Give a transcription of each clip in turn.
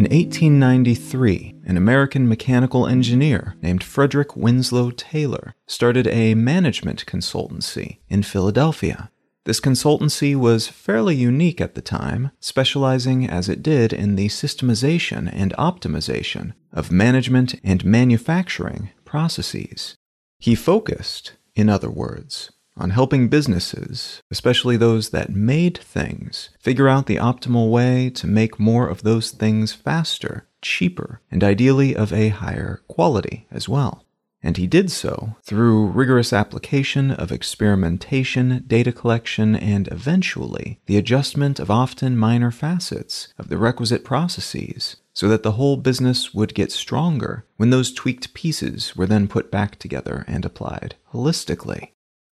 In 1893, an American mechanical engineer named Frederick Winslow Taylor started a management consultancy in Philadelphia. This consultancy was fairly unique at the time, specializing as it did in the systemization and optimization of management and manufacturing processes. He focused, in other words, on helping businesses, especially those that made things, figure out the optimal way to make more of those things faster, cheaper, and ideally of a higher quality as well. And he did so through rigorous application of experimentation, data collection, and eventually the adjustment of often minor facets of the requisite processes so that the whole business would get stronger when those tweaked pieces were then put back together and applied holistically.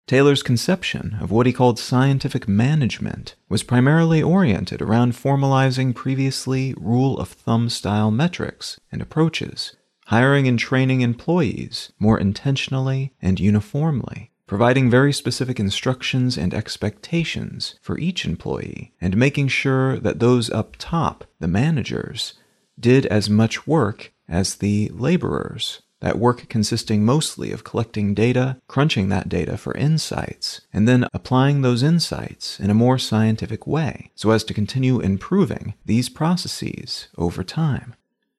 Taylor's conception of what he called scientific management was primarily oriented around formalizing previously rule of thumb style metrics and approaches, hiring and training employees more intentionally and uniformly, providing very specific instructions and expectations for each employee, and making sure that those up top, the managers, did as much work as the laborers that work consisting mostly of collecting data, crunching that data for insights, and then applying those insights in a more scientific way so as to continue improving these processes over time.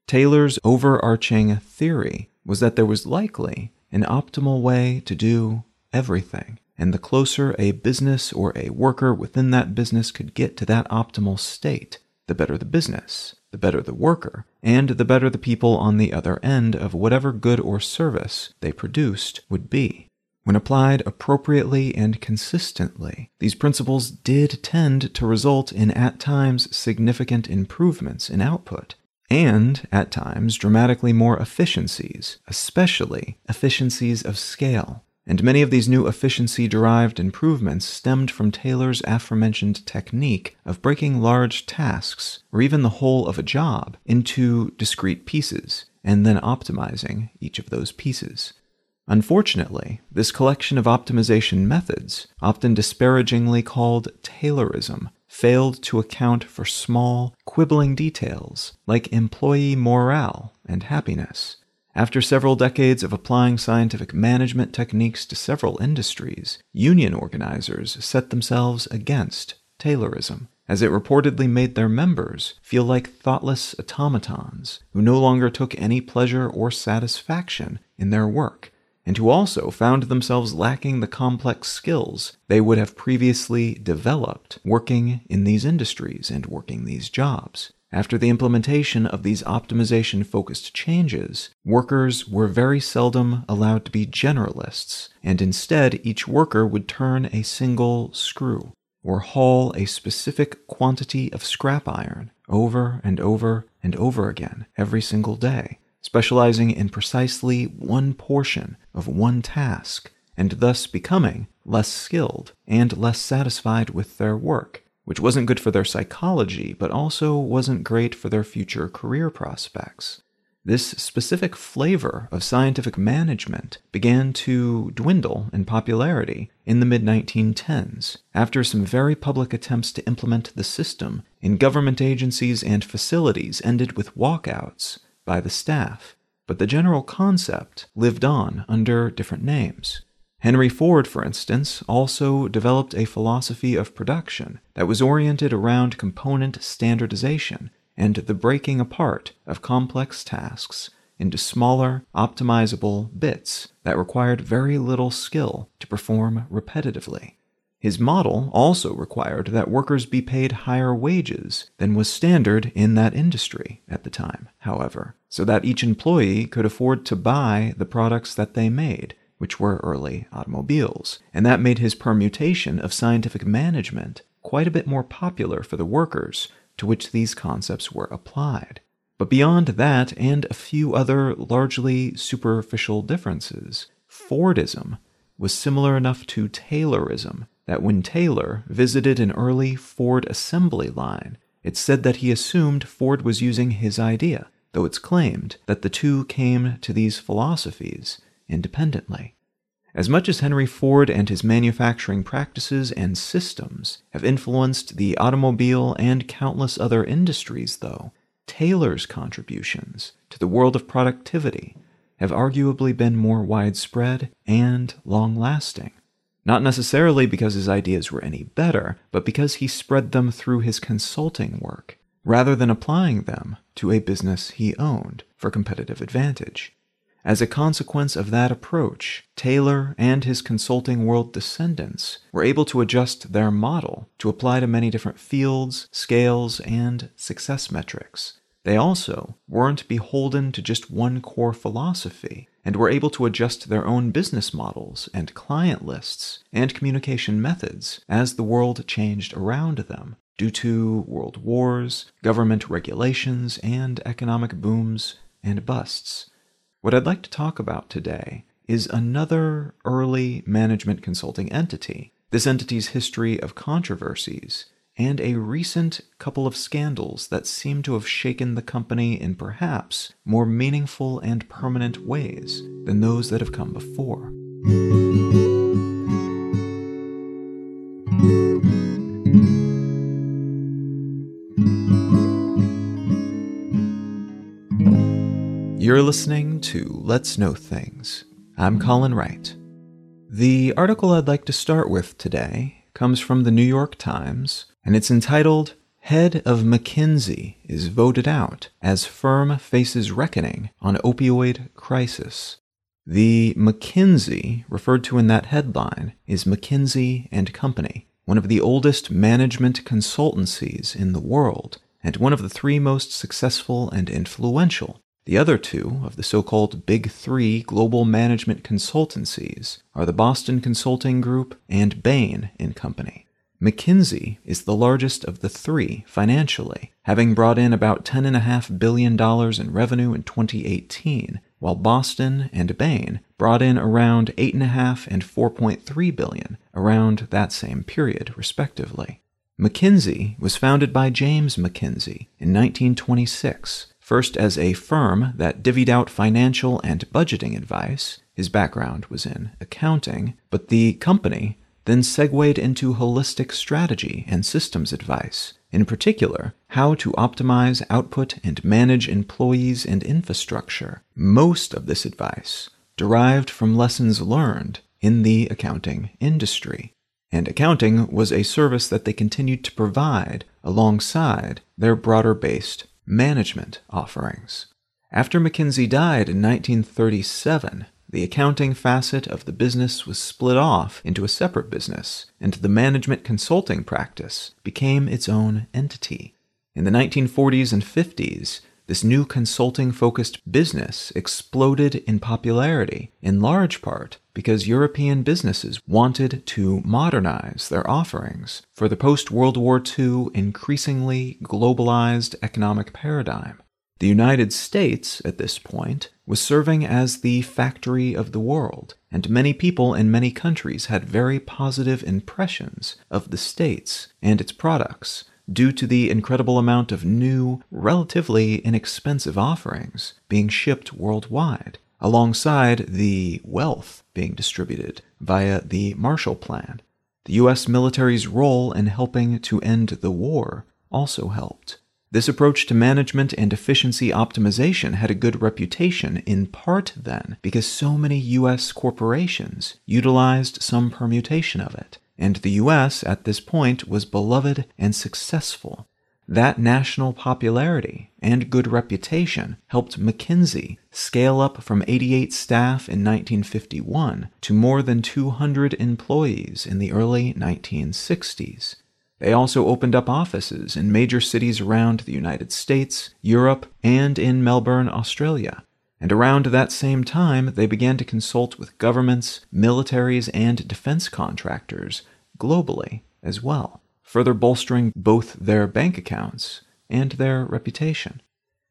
Taylor's overarching theory was that there was likely an optimal way to do everything, and the closer a business or a worker within that business could get to that optimal state, the better the business, the better the worker, and the better the people on the other end of whatever good or service they produced would be. When applied appropriately and consistently, these principles did tend to result in at times significant improvements in output, and at times dramatically more efficiencies, especially efficiencies of scale and many of these new efficiency derived improvements stemmed from Taylor's aforementioned technique of breaking large tasks, or even the whole of a job, into discrete pieces, and then optimizing each of those pieces. Unfortunately, this collection of optimization methods, often disparagingly called Taylorism, failed to account for small, quibbling details like employee morale and happiness. After several decades of applying scientific management techniques to several industries, union organizers set themselves against Taylorism, as it reportedly made their members feel like thoughtless automatons who no longer took any pleasure or satisfaction in their work, and who also found themselves lacking the complex skills they would have previously developed working in these industries and working these jobs. After the implementation of these optimization focused changes, workers were very seldom allowed to be generalists, and instead each worker would turn a single screw or haul a specific quantity of scrap iron over and over and over again every single day, specializing in precisely one portion of one task, and thus becoming less skilled and less satisfied with their work which wasn't good for their psychology, but also wasn't great for their future career prospects. This specific flavor of scientific management began to dwindle in popularity in the mid 1910s after some very public attempts to implement the system in government agencies and facilities ended with walkouts by the staff. But the general concept lived on under different names. Henry Ford, for instance, also developed a philosophy of production that was oriented around component standardization and the breaking apart of complex tasks into smaller, optimizable bits that required very little skill to perform repetitively. His model also required that workers be paid higher wages than was standard in that industry at the time, however, so that each employee could afford to buy the products that they made which were early automobiles, and that made his permutation of scientific management quite a bit more popular for the workers to which these concepts were applied. But beyond that and a few other largely superficial differences, Fordism was similar enough to Taylorism that when Taylor visited an early Ford assembly line, it said that he assumed Ford was using his idea, though it's claimed that the two came to these philosophies independently. As much as Henry Ford and his manufacturing practices and systems have influenced the automobile and countless other industries, though, Taylor's contributions to the world of productivity have arguably been more widespread and long lasting. Not necessarily because his ideas were any better, but because he spread them through his consulting work, rather than applying them to a business he owned for competitive advantage. As a consequence of that approach, Taylor and his consulting world descendants were able to adjust their model to apply to many different fields, scales, and success metrics. They also weren't beholden to just one core philosophy and were able to adjust their own business models and client lists and communication methods as the world changed around them due to world wars, government regulations, and economic booms and busts. What I'd like to talk about today is another early management consulting entity, this entity's history of controversies, and a recent couple of scandals that seem to have shaken the company in perhaps more meaningful and permanent ways than those that have come before. You're listening to Let's Know Things. I'm Colin Wright. The article I'd like to start with today comes from the New York Times, and it's entitled Head of McKinsey is voted out as firm faces reckoning on opioid crisis. The McKinsey referred to in that headline is McKinsey and Company, one of the oldest management consultancies in the world and one of the three most successful and influential the other two of the so called Big Three global management consultancies are the Boston Consulting Group and Bain and Company. McKinsey is the largest of the three financially, having brought in about $10.5 billion in revenue in 2018, while Boston and Bain brought in around 8.5 and 4.3 billion around that same period, respectively. McKinsey was founded by James McKinsey in 1926 first as a firm that divvied out financial and budgeting advice. His background was in accounting, but the company then segued into holistic strategy and systems advice, in particular, how to optimize output and manage employees and infrastructure. Most of this advice derived from lessons learned in the accounting industry. And accounting was a service that they continued to provide alongside their broader based management offerings. After McKinsey died in 1937, the accounting facet of the business was split off into a separate business, and the management consulting practice became its own entity. In the 1940s and 50s, this new consulting focused business exploded in popularity, in large part because European businesses wanted to modernize their offerings for the post World War II increasingly globalized economic paradigm. The United States, at this point, was serving as the factory of the world, and many people in many countries had very positive impressions of the States and its products due to the incredible amount of new, relatively inexpensive offerings being shipped worldwide, alongside the wealth being distributed via the Marshall Plan. The U.S. military's role in helping to end the war also helped. This approach to management and efficiency optimization had a good reputation, in part then because so many U.S. corporations utilized some permutation of it and the US at this point was beloved and successful. That national popularity and good reputation helped McKinsey scale up from 88 staff in 1951 to more than 200 employees in the early 1960s. They also opened up offices in major cities around the United States, Europe, and in Melbourne, Australia. And around that same time, they began to consult with governments, militaries, and defense contractors globally as well, further bolstering both their bank accounts and their reputation.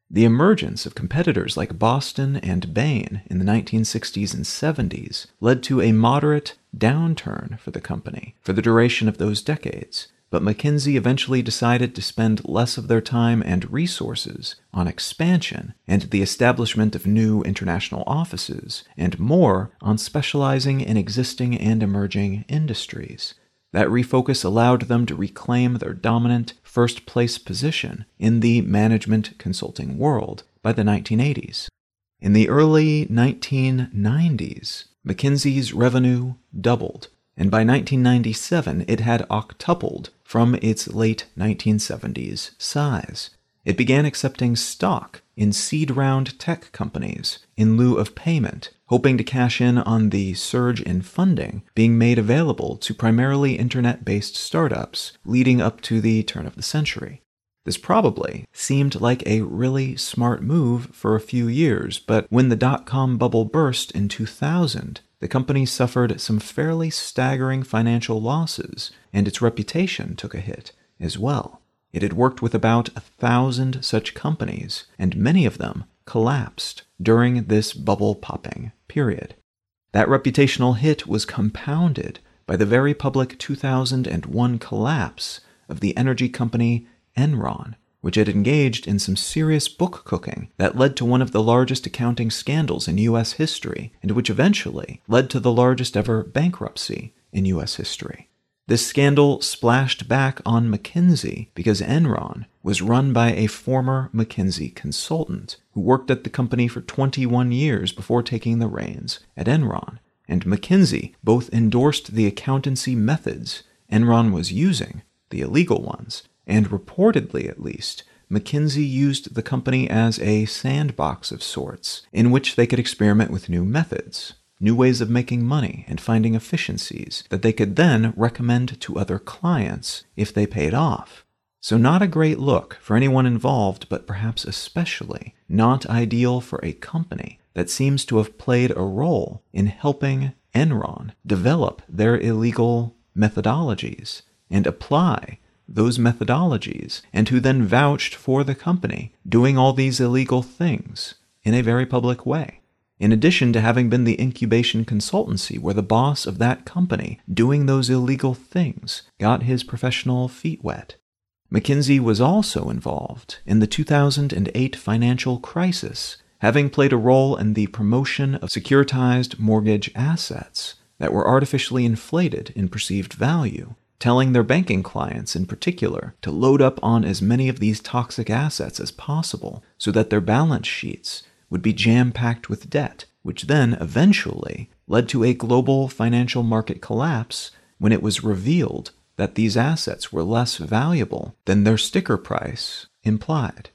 The emergence of competitors like Boston and Bain in the 1960s and 70s led to a moderate downturn for the company for the duration of those decades, but McKinsey eventually decided to spend less of their time and resources on expansion and the establishment of new international offices, and more on specializing in existing and emerging industries. That refocus allowed them to reclaim their dominant first place position in the management consulting world by the 1980s. In the early 1990s, McKinsey's revenue doubled, and by 1997 it had octupled from its late 1970s size. It began accepting stock in seed round tech companies in lieu of payment, hoping to cash in on the surge in funding being made available to primarily internet based startups leading up to the turn of the century. This probably seemed like a really smart move for a few years, but when the dot com bubble burst in 2000, the company suffered some fairly staggering financial losses, and its reputation took a hit as well. It had worked with about a thousand such companies, and many of them collapsed during this bubble popping period. That reputational hit was compounded by the very public 2001 collapse of the energy company Enron, which had engaged in some serious book cooking that led to one of the largest accounting scandals in U.S. history, and which eventually led to the largest ever bankruptcy in U.S. history. This scandal splashed back on McKinsey because Enron was run by a former McKinsey consultant who worked at the company for 21 years before taking the reins at Enron. And McKinsey both endorsed the accountancy methods Enron was using, the illegal ones, and reportedly at least, McKinsey used the company as a sandbox of sorts in which they could experiment with new methods, new ways of making money and finding efficiencies that they could then recommend to other clients if they paid off. So, not a great look for anyone involved, but perhaps especially not ideal for a company that seems to have played a role in helping Enron develop their illegal methodologies and apply those methodologies, and who then vouched for the company doing all these illegal things in a very public way. In addition to having been the incubation consultancy where the boss of that company doing those illegal things got his professional feet wet. McKinsey was also involved in the 2008 financial crisis, having played a role in the promotion of securitized mortgage assets that were artificially inflated in perceived value telling their banking clients in particular to load up on as many of these toxic assets as possible so that their balance sheets would be jam packed with debt, which then eventually led to a global financial market collapse when it was revealed that these assets were less valuable than their sticker price implied.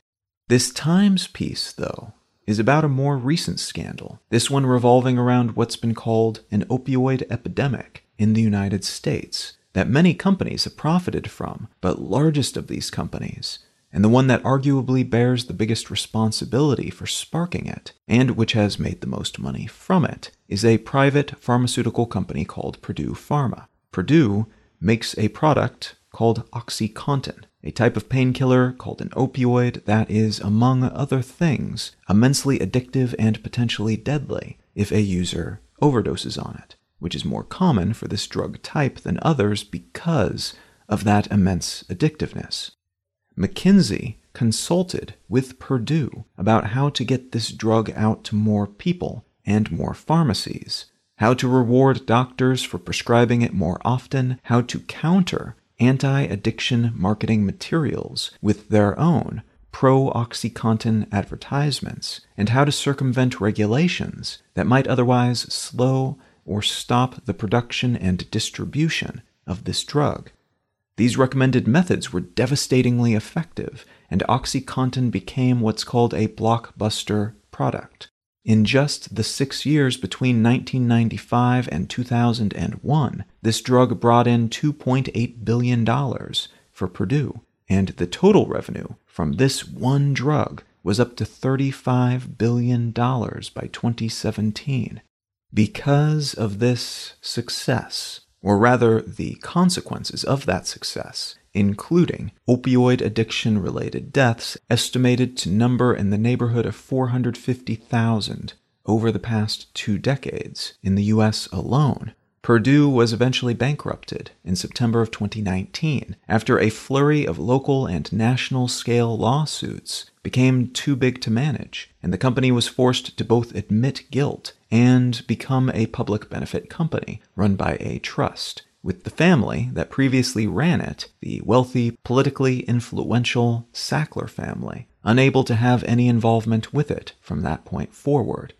This Times piece, though, is about a more recent scandal, this one revolving around what's been called an opioid epidemic in the United States, that many companies have profited from, but largest of these companies, and the one that arguably bears the biggest responsibility for sparking it, and which has made the most money from it, is a private pharmaceutical company called Purdue Pharma. Purdue makes a product called OxyContin, a type of painkiller called an opioid that is, among other things, immensely addictive and potentially deadly if a user overdoses on it which is more common for this drug type than others because of that immense addictiveness. McKinsey consulted with Purdue about how to get this drug out to more people and more pharmacies, how to reward doctors for prescribing it more often, how to counter anti addiction marketing materials with their own pro Oxycontin advertisements, and how to circumvent regulations that might otherwise slow or stop the production and distribution of this drug. These recommended methods were devastatingly effective, and OxyContin became what's called a blockbuster product. In just the six years between 1995 and 2001, this drug brought in $2.8 billion for Purdue, and the total revenue from this one drug was up to $35 billion by 2017. Because of this success, or rather the consequences of that success, including opioid addiction related deaths estimated to number in the neighborhood of 450,000 over the past two decades in the US alone, Purdue was eventually bankrupted in September of 2019 after a flurry of local and national scale lawsuits became too big to manage, and the company was forced to both admit guilt and become a public benefit company run by a trust, with the family that previously ran it, the wealthy, politically influential Sackler family, unable to have any involvement with it from that point forward.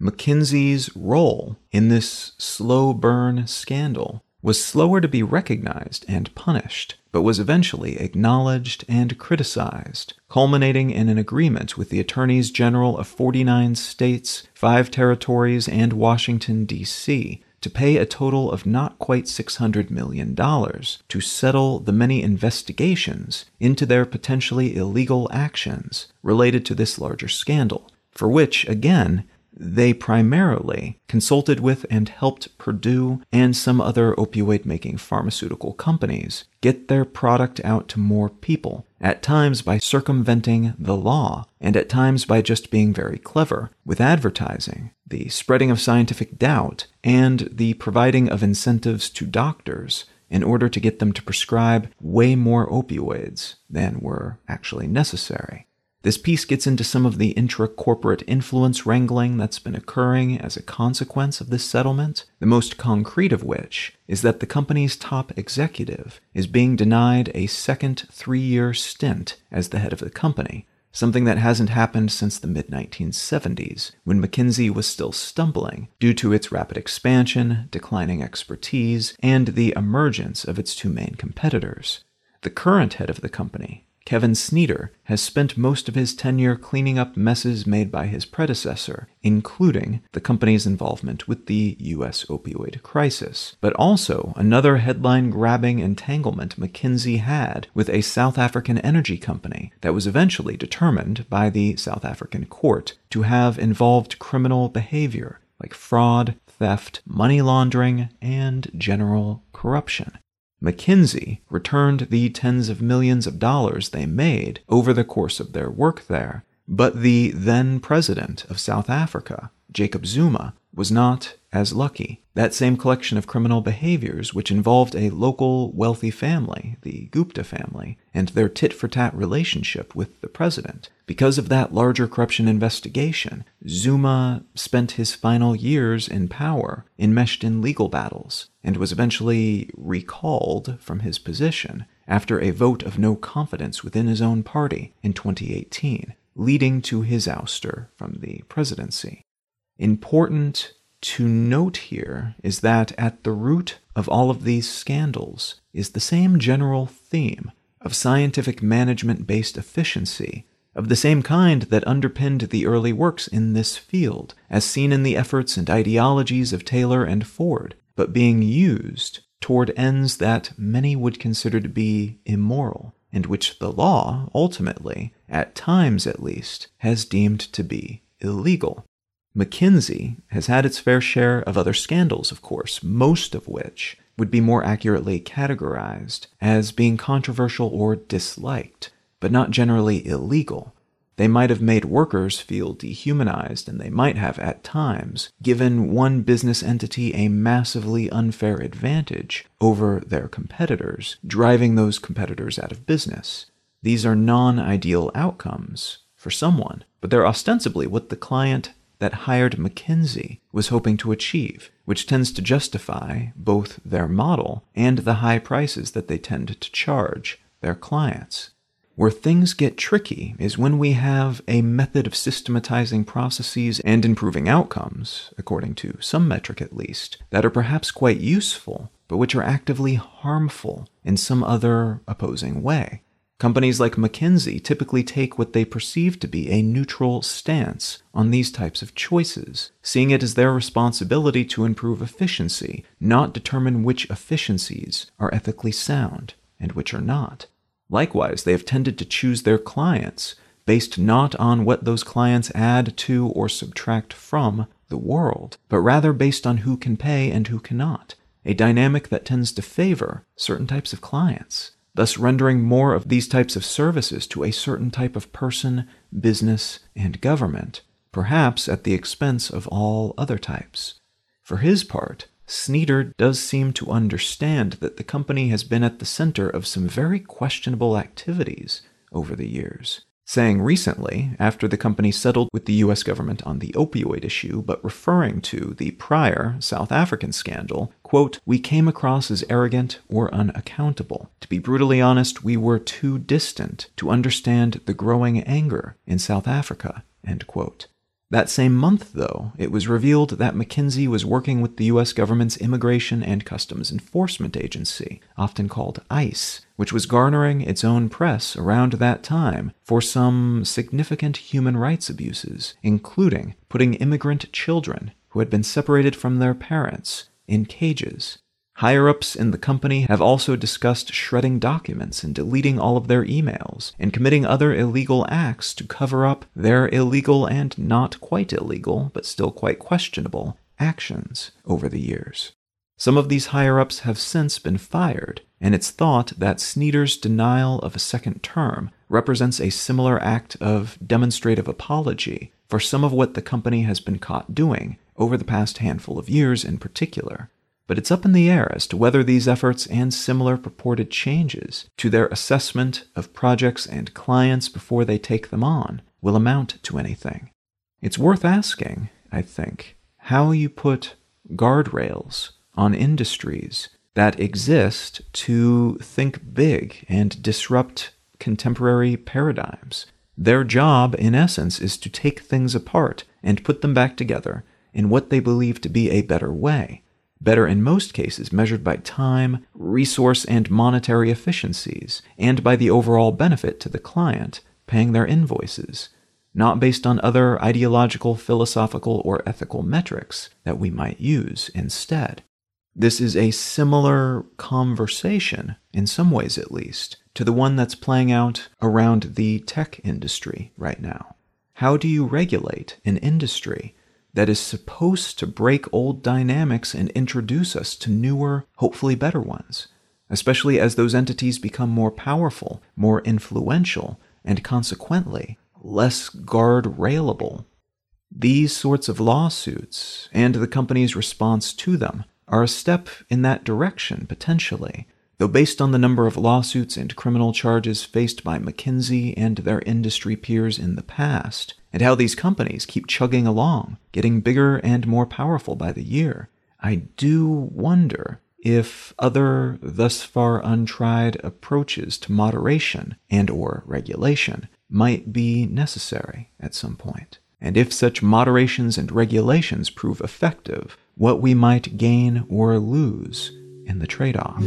McKinsey's role in this slow burn scandal was slower to be recognized and punished, but was eventually acknowledged and criticized, culminating in an agreement with the attorneys general of 49 states, 5 territories, and Washington, D.C. to pay a total of not quite $600 million to settle the many investigations into their potentially illegal actions related to this larger scandal, for which, again, they primarily consulted with and helped Purdue and some other opioid making pharmaceutical companies get their product out to more people, at times by circumventing the law, and at times by just being very clever with advertising, the spreading of scientific doubt, and the providing of incentives to doctors in order to get them to prescribe way more opioids than were actually necessary. This piece gets into some of the intra corporate influence wrangling that's been occurring as a consequence of this settlement, the most concrete of which is that the company's top executive is being denied a second three year stint as the head of the company, something that hasn't happened since the mid 1970s, when McKinsey was still stumbling due to its rapid expansion, declining expertise, and the emergence of its two main competitors. The current head of the company, Kevin Snyder has spent most of his tenure cleaning up messes made by his predecessor, including the company's involvement with the U.S. opioid crisis, but also another headline grabbing entanglement McKinsey had with a South African energy company that was eventually determined by the South African court to have involved criminal behavior like fraud, theft, money laundering, and general corruption. McKinsey returned the tens of millions of dollars they made over the course of their work there, but the then president of South Africa, Jacob Zuma, was not as lucky. That same collection of criminal behaviors, which involved a local wealthy family, the Gupta family, and their tit for tat relationship with the president. Because of that larger corruption investigation, Zuma spent his final years in power enmeshed in legal battles and was eventually recalled from his position after a vote of no confidence within his own party in 2018, leading to his ouster from the presidency. Important to note here is that at the root of all of these scandals is the same general theme of scientific management based efficiency, of the same kind that underpinned the early works in this field, as seen in the efforts and ideologies of Taylor and Ford, but being used toward ends that many would consider to be immoral, and which the law, ultimately, at times at least, has deemed to be illegal. McKinsey has had its fair share of other scandals, of course, most of which would be more accurately categorized as being controversial or disliked, but not generally illegal. They might have made workers feel dehumanized, and they might have, at times, given one business entity a massively unfair advantage over their competitors, driving those competitors out of business. These are non ideal outcomes for someone, but they're ostensibly what the client that hired McKinsey was hoping to achieve, which tends to justify both their model and the high prices that they tend to charge their clients. Where things get tricky is when we have a method of systematizing processes and improving outcomes, according to some metric at least, that are perhaps quite useful, but which are actively harmful in some other opposing way. Companies like McKinsey typically take what they perceive to be a neutral stance on these types of choices, seeing it as their responsibility to improve efficiency, not determine which efficiencies are ethically sound and which are not. Likewise, they have tended to choose their clients based not on what those clients add to or subtract from the world, but rather based on who can pay and who cannot, a dynamic that tends to favor certain types of clients thus rendering more of these types of services to a certain type of person, business, and government, perhaps at the expense of all other types. For his part, Sneader does seem to understand that the company has been at the center of some very questionable activities over the years saying recently, after the company settled with the US government on the opioid issue, but referring to the prior South African scandal, quote, We came across as arrogant or unaccountable. To be brutally honest, we were too distant to understand the growing anger in South Africa, end quote. That same month, though, it was revealed that McKinsey was working with the U.S. government's Immigration and Customs Enforcement Agency, often called ICE, which was garnering its own press around that time for some significant human rights abuses, including putting immigrant children who had been separated from their parents in cages Higher ups in the company have also discussed shredding documents and deleting all of their emails, and committing other illegal acts to cover up their illegal and not quite illegal, but still quite questionable, actions over the years. Some of these higher ups have since been fired, and it's thought that Sneader's denial of a second term represents a similar act of demonstrative apology for some of what the company has been caught doing over the past handful of years in particular but it's up in the air as to whether these efforts and similar purported changes to their assessment of projects and clients before they take them on will amount to anything. It's worth asking, I think, how you put guardrails on industries that exist to think big and disrupt contemporary paradigms. Their job, in essence, is to take things apart and put them back together in what they believe to be a better way better in most cases measured by time, resource, and monetary efficiencies, and by the overall benefit to the client paying their invoices, not based on other ideological, philosophical, or ethical metrics that we might use instead. This is a similar conversation, in some ways at least, to the one that's playing out around the tech industry right now. How do you regulate an industry that is supposed to break old dynamics and introduce us to newer, hopefully better ones, especially as those entities become more powerful, more influential, and consequently less guard railable. These sorts of lawsuits and the company's response to them are a step in that direction potentially, though based on the number of lawsuits and criminal charges faced by McKinsey and their industry peers in the past, and how these companies keep chugging along, getting bigger and more powerful by the year, I do wonder if other thus far untried approaches to moderation and or regulation might be necessary at some point. And if such moderations and regulations prove effective, what we might gain or lose in the trade-off.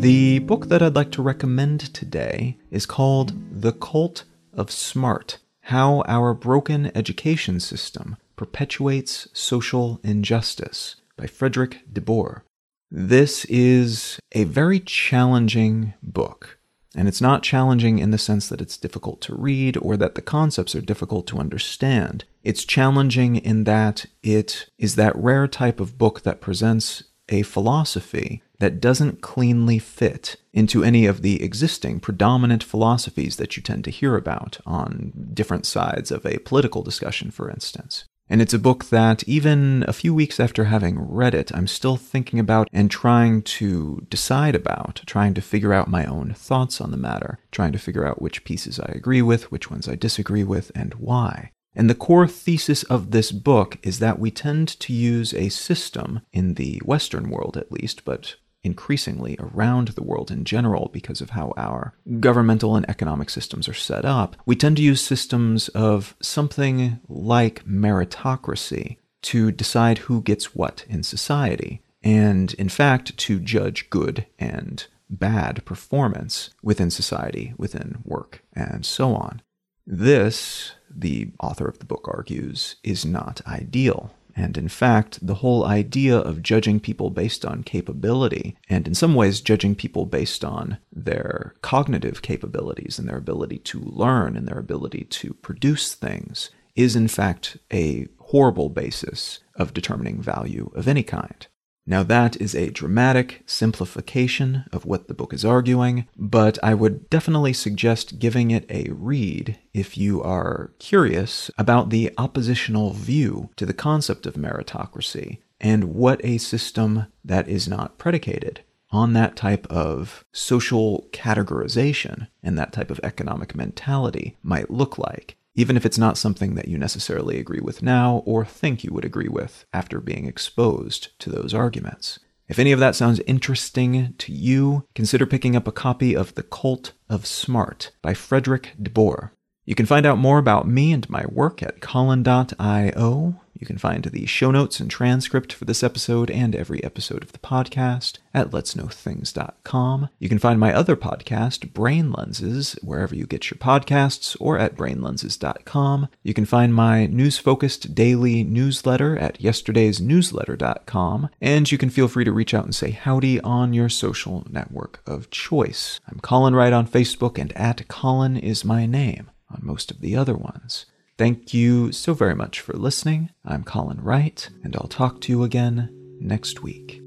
The book that I'd like to recommend today is called The Cult of Smart How Our Broken Education System Perpetuates Social Injustice by Fredrik deBoer. This is a very challenging book. And it's not challenging in the sense that it's difficult to read or that the concepts are difficult to understand. It's challenging in that it is that rare type of book that presents a philosophy that doesn't cleanly fit into any of the existing predominant philosophies that you tend to hear about on different sides of a political discussion, for instance. And it's a book that, even a few weeks after having read it, I'm still thinking about and trying to decide about, trying to figure out my own thoughts on the matter, trying to figure out which pieces I agree with, which ones I disagree with, and why. And the core thesis of this book is that we tend to use a system, in the Western world at least, but increasingly around the world in general because of how our governmental and economic systems are set up, we tend to use systems of something like meritocracy to decide who gets what in society, and in fact, to judge good and bad performance within society, within work, and so on. This, the author of the book argues, is not ideal. And in fact, the whole idea of judging people based on capability, and in some ways judging people based on their cognitive capabilities and their ability to learn and their ability to produce things, is in fact a horrible basis of determining value of any kind. Now, that is a dramatic simplification of what the book is arguing, but I would definitely suggest giving it a read if you are curious about the oppositional view to the concept of meritocracy and what a system that is not predicated on that type of social categorization and that type of economic mentality might look like even if it's not something that you necessarily agree with now or think you would agree with after being exposed to those arguments. If any of that sounds interesting to you, consider picking up a copy of The Cult of Smart by Fredrik deBoer. You can find out more about me and my work at Colin.io. You can find the show notes and transcript for this episode and every episode of the podcast at letsknowthings.com. You can find my other podcast, Brain Lenses, wherever you get your podcasts or at brainlenses.com. You can find my news focused daily newsletter at yesterdaysnewsletter.com. And you can feel free to reach out and say howdy on your social network of choice. I'm Colin Wright on Facebook, and at Colin is my name on most of the other ones. Thank you so very much for listening. I'm Colin Wright, and I'll talk to you again next week.